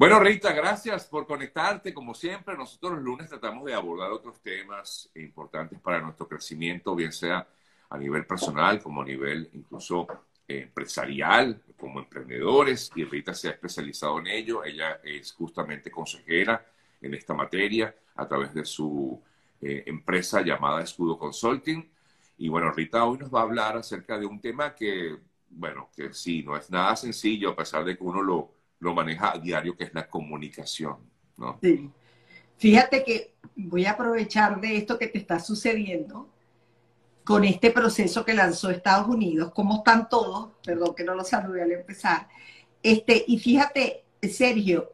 Bueno, Rita, gracias por conectarte. Como siempre, nosotros los lunes tratamos de abordar otros temas importantes para nuestro crecimiento, bien sea a nivel personal como a nivel incluso eh, empresarial, como emprendedores. Y Rita se ha especializado en ello. Ella es justamente consejera en esta materia a través de su eh, empresa llamada Escudo Consulting. Y bueno, Rita hoy nos va a hablar acerca de un tema que, bueno, que sí, no es nada sencillo a pesar de que uno lo lo maneja a diario, que es la comunicación, ¿no? Sí. Fíjate que voy a aprovechar de esto que te está sucediendo con este proceso que lanzó Estados Unidos, cómo están todos, perdón que no lo saludé al empezar, este, y fíjate, Sergio,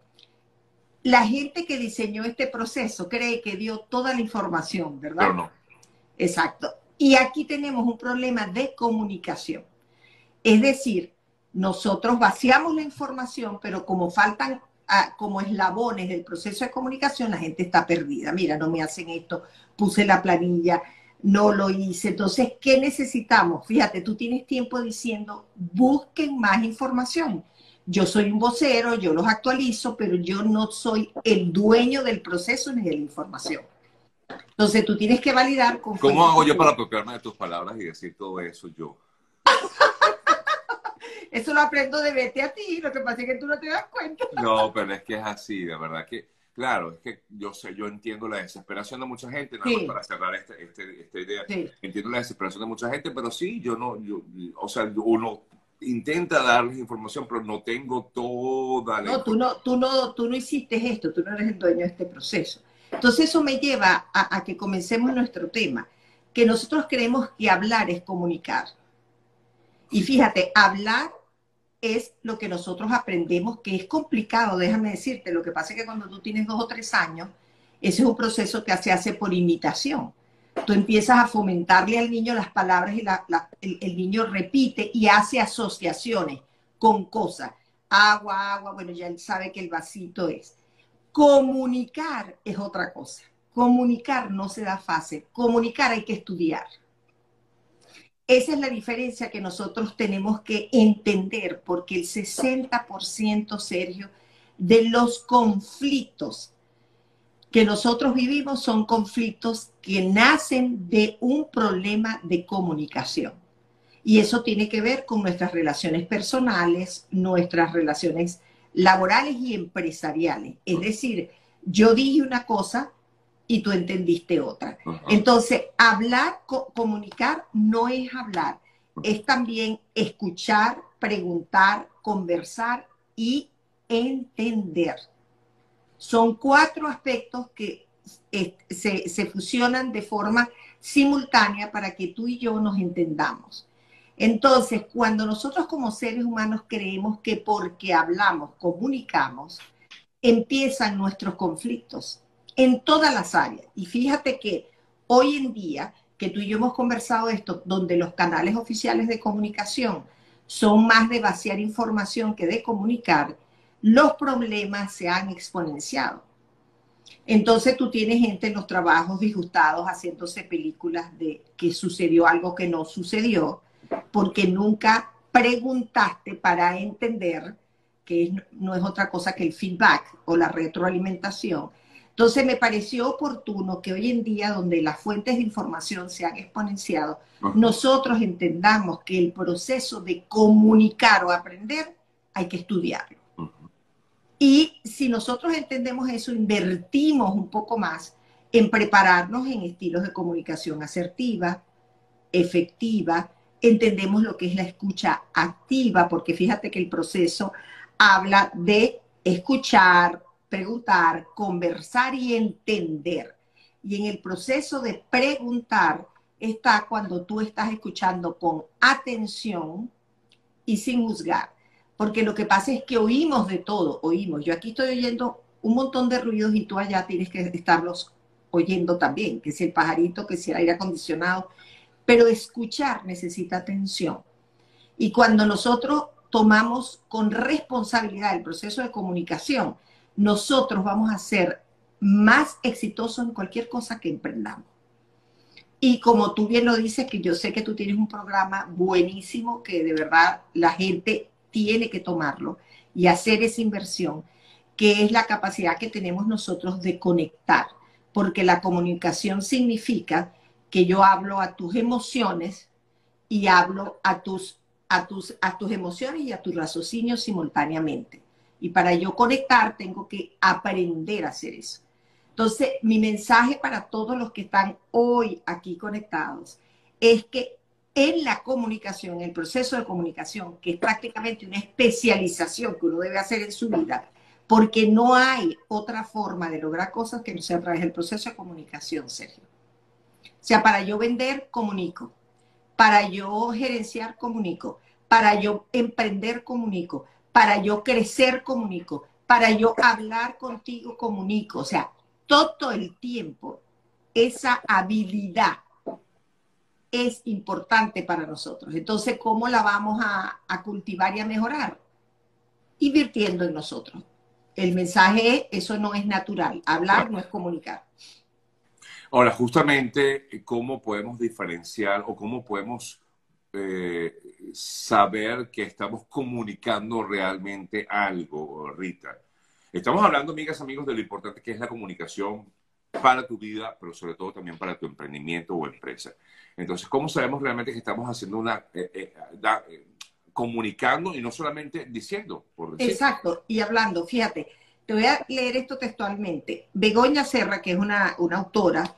la gente que diseñó este proceso cree que dio toda la información, ¿verdad? Pero no. Exacto. Y aquí tenemos un problema de comunicación. Es decir, nosotros vaciamos la información, pero como faltan ah, como eslabones del proceso de comunicación, la gente está perdida. Mira, no me hacen esto, puse la planilla, no lo hice. Entonces, ¿qué necesitamos? Fíjate, tú tienes tiempo diciendo, busquen más información. Yo soy un vocero, yo los actualizo, pero yo no soy el dueño del proceso ni de la información. Entonces, tú tienes que validar con... ¿Cómo hago yo para apropiarme de tus palabras y decir todo eso yo? Eso lo aprendo de vete a ti, lo que pasa es que tú no te das cuenta. No, pero es que es así, de verdad que, claro, es que yo sé, yo entiendo la desesperación de mucha gente, nada más para cerrar este, este, esta idea, entiendo la desesperación de mucha gente, pero sí, yo no, yo, o sea, uno intenta darles información, pero no tengo toda la... No, tú no, tú no, tú no hiciste esto, tú no eres el dueño de este proceso. Entonces eso me lleva a, a que comencemos nuestro tema, que nosotros creemos que hablar es comunicar. Y fíjate, hablar es lo que nosotros aprendemos, que es complicado, déjame decirte, lo que pasa es que cuando tú tienes dos o tres años, ese es un proceso que se hace por imitación. Tú empiezas a fomentarle al niño las palabras y el, el, niño repite y hace asociaciones con cosas. Agua, agua, bueno, ya él sabe que el vasito es. Comunicar es otra cosa. Comunicar no se da fácil. Comunicar hay que estudiar. Esa es la diferencia que nosotros tenemos que entender, porque el 60%, Sergio, de los conflictos que nosotros vivimos son conflictos que nacen de un problema de comunicación. Y eso tiene que ver con nuestras relaciones personales, nuestras relaciones laborales y empresariales. Es decir, yo dije una cosa, y tú entendiste otra. Entonces, hablar, comunicar no es hablar, es también escuchar, preguntar, conversar y entender. Son cuatro aspectos que se, se fusionan de forma simultánea para que tú y yo nos entendamos. Entonces, cuando nosotros como seres humanos creemos que porque hablamos, comunicamos, empiezan nuestros conflictos en todas las áreas. Y fíjate que hoy en día, que tú y yo hemos conversado esto, donde los canales oficiales de comunicación son más de vaciar información que de comunicar, los problemas se han exponenciado. Entonces tú tienes gente en los trabajos disgustados haciéndose películas de que sucedió algo que no sucedió, porque nunca preguntaste para entender que no es otra cosa que el feedback o la retroalimentación entonces me pareció oportuno que hoy en día, donde las fuentes de información se han exponenciado, nosotros entendamos que el proceso de comunicar o aprender hay que estudiarlo. Y si nosotros entendemos eso, invertimos un poco más en prepararnos en estilos de comunicación asertiva, efectiva, entendemos lo que es la escucha activa, porque fíjate que el proceso habla de escuchar, preguntar, conversar y entender. Y en el proceso de preguntar está cuando tú estás escuchando con atención y sin juzgar. Porque lo que pasa es que oímos de todo, oímos. Yo aquí estoy oyendo un montón de ruidos y tú allá tienes que estarlos oyendo también, que si el pajarito, que si el aire acondicionado. Pero escuchar necesita atención. Y cuando nosotros tomamos con responsabilidad el proceso de comunicación, nosotros vamos a ser más exitosos en cualquier cosa que emprendamos. Y como tú bien lo dices, que yo sé que tú tienes un programa buenísimo, que de verdad la gente tiene que tomarlo y hacer esa inversión. que es la capacidad que tenemos nosotros de conectar, porque la comunicación significa que yo hablo a tus emociones y hablo a tus, a tus, a tus emociones y a tus raciocinios simultáneamente. Y para yo conectar tengo que aprender a hacer eso. Entonces, mi mensaje para todos los que están hoy aquí conectados es que en la comunicación, el proceso de comunicación, que es prácticamente una especialización que uno debe hacer en su vida, porque no hay otra forma de lograr cosas que no sea a través del proceso de comunicación, Sergio. O sea, para yo vender, comunico. Para yo gerenciar, comunico. Para yo emprender, comunico. Para yo crecer, comunico. Para yo hablar contigo, comunico. O sea, todo el tiempo esa habilidad es importante para nosotros. Entonces, ¿cómo la vamos a, cultivar y a mejorar? Invirtiendo en nosotros. El mensaje es, eso no es natural. Hablar no es comunicar. Ahora, justamente, ¿cómo podemos diferenciar o cómo podemos eh, saber que estamos comunicando realmente algo, Rita? Estamos hablando, amigas, amigos, de lo importante que es la comunicación para tu vida, pero sobre todo también para tu emprendimiento o empresa. Entonces, ¿cómo sabemos realmente que estamos haciendo una, eh, eh, comunicando y no solamente diciendo? Por Exacto, y hablando, fíjate, te voy a leer esto textualmente. Begoña Serra, que es una, una autora,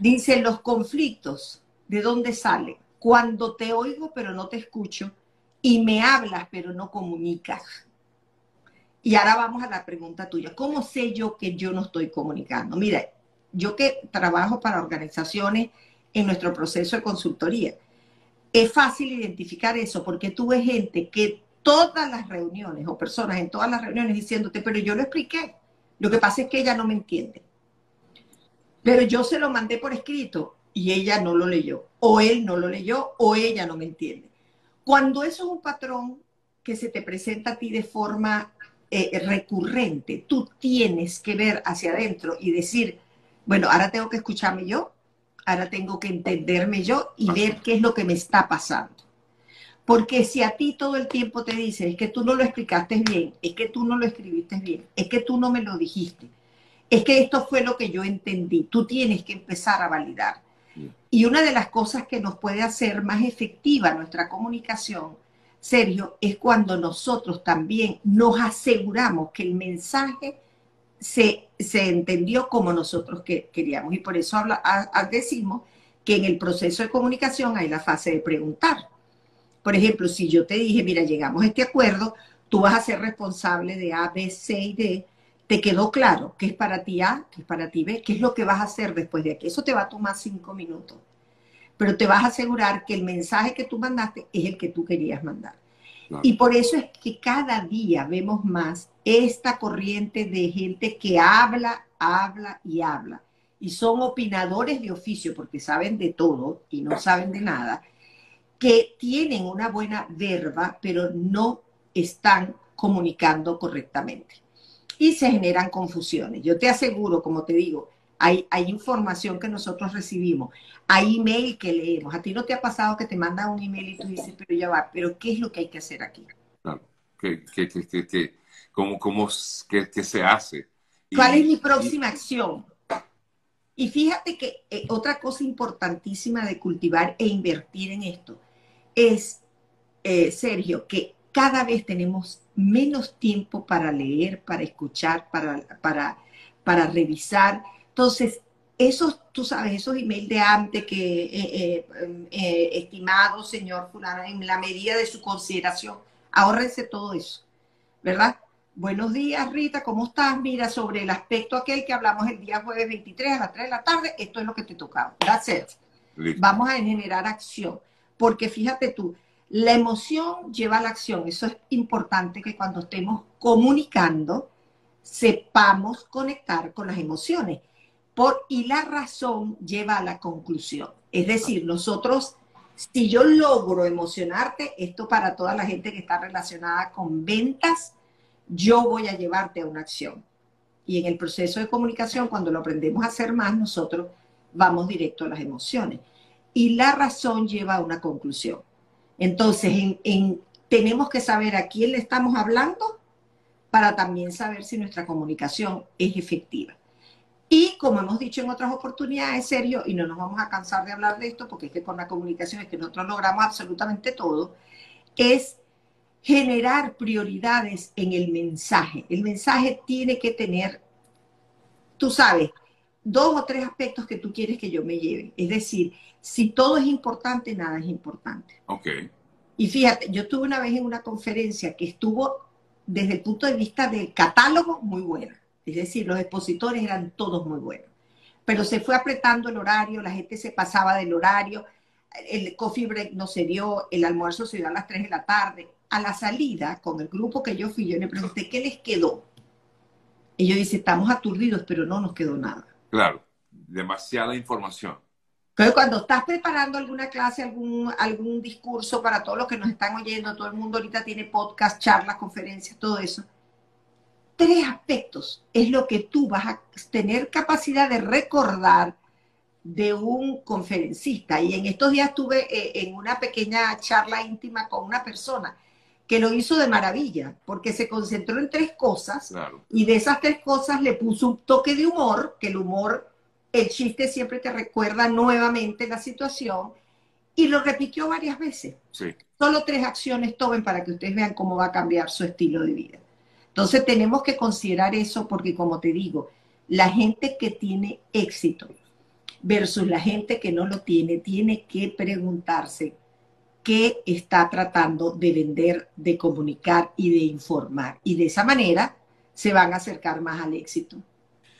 dice, los conflictos, ¿de dónde salen? Cuando te oigo pero no te escucho y me hablas pero no comunicas. Y ahora vamos a la pregunta tuya. ¿Cómo sé yo que yo no estoy comunicando? Mira, yo que trabajo para organizaciones en nuestro proceso de consultoría, es fácil identificar eso porque tú ves gente que todas las reuniones o personas en todas las reuniones diciéndote, pero yo lo expliqué. Lo que pasa es que ella no me entiende. Pero yo se lo mandé por escrito y ella no lo leyó. O él no lo leyó o ella no me entiende. Cuando eso es un patrón que se te presenta a ti de forma eh, recurrente, tú tienes que ver hacia adentro y decir, bueno, ahora tengo que escucharme yo, ahora tengo que entenderme yo y ver qué es lo que me está pasando. Porque si a ti todo el tiempo te dicen, es que tú no lo explicaste bien, es que tú no lo escribiste bien, es que tú no me lo dijiste, es que esto fue lo que yo entendí, tú tienes que empezar a validar. Y una de las cosas que nos puede hacer más efectiva nuestra comunicación Sergio, es cuando nosotros también nos aseguramos que el mensaje se, entendió como nosotros que, queríamos. Y por eso habla, decimos que en el proceso de comunicación hay la fase de preguntar. Por ejemplo, si yo te dije, mira, llegamos a este acuerdo, tú vas a ser responsable de A, B, C y D, ¿te quedó claro qué es para ti A, qué es para ti B? ¿Qué es lo que vas a hacer después de aquí? Eso te va a tomar cinco minutos pero te vas a asegurar que el mensaje que tú mandaste es el que tú querías mandar. Y por eso es que cada día vemos más esta corriente de gente que habla, habla y habla. Y son opinadores de oficio porque saben de todo y no saben de nada, que tienen una buena verba, pero no están comunicando correctamente. Y se generan confusiones. Yo te aseguro, como te digo, hay, información que nosotros recibimos, hay email que leemos. ¿A ti no te ha pasado que te manda un email y tú dices, pero ya va, pero ¿qué es lo que hay que hacer aquí? Claro, ¿qué, cómo, cómo, qué, se hace? ¿Cuál es mi próxima acción? Y fíjate que eh, otra cosa importantísima de cultivar e invertir en esto es, eh, Sergio, que cada vez tenemos menos tiempo para leer, para escuchar, para, para, para revisar entonces, esos, tú sabes, esos emails de antes que, eh, eh, eh, estimado señor fulano, en la medida de su consideración, ahórrense todo eso, ¿verdad? Buenos días, Rita, ¿cómo estás? Mira, sobre el aspecto aquel que hablamos el día jueves 23 a las 3 de la tarde, esto es lo que te tocaba. That's it. Vamos a generar acción, porque fíjate tú, la emoción lleva a la acción. Eso es importante que cuando estemos comunicando, sepamos conectar con las emociones y la razón lleva a la conclusión. Es decir, nosotros, si yo logro emocionarte, esto para toda la gente que está relacionada con ventas, yo voy a llevarte a una acción. Y en el proceso de comunicación, cuando lo aprendemos a hacer más, nosotros vamos directo a las emociones. Y la razón lleva a una conclusión. Entonces, tenemos que saber a quién le estamos hablando, para también saber si nuestra comunicación es efectiva. Y como hemos dicho en otras oportunidades, serio, y no nos vamos a cansar de hablar de esto, porque es que con la comunicación es que nosotros logramos absolutamente todo, es generar prioridades en el mensaje. El mensaje tiene que tener, tú sabes, dos o tres aspectos que tú quieres que yo me lleve. Es decir, si todo es importante, nada es importante. Ok. Y fíjate, yo estuve una vez en una conferencia que estuvo desde el punto de vista del catálogo muy buena. Es decir, los expositores eran todos muy buenos. Pero se fue apretando el horario, la gente se pasaba del horario, el coffee break no se dio, el almuerzo se dio a las 3 de la tarde. A la salida, con el grupo que yo fui, yo le pregunté, ¿qué les quedó? Ellos dicen, estamos aturdidos, pero no nos quedó nada. Claro, demasiada información. Entonces, cuando estás preparando alguna clase, algún, algún discurso para todos los que nos están oyendo, todo el mundo ahorita tiene podcast, charlas, conferencias, todo eso. Tres aspectos es lo que tú vas a tener capacidad de recordar de un conferencista. Y en estos días estuve eh, en una pequeña charla íntima con una persona que lo hizo de maravilla, porque se concentró en tres cosas y de esas tres cosas le puso un toque de humor, que el humor el chiste siempre te recuerda nuevamente la situación y lo repitió varias veces. Solo tres acciones tomen para que ustedes vean cómo va a cambiar su estilo de vida. Entonces tenemos que considerar eso porque, como te digo, la gente que tiene éxito versus la gente que no lo tiene, tiene que preguntarse qué está tratando de vender, de comunicar y de informar. Y de esa manera se van a acercar más al éxito.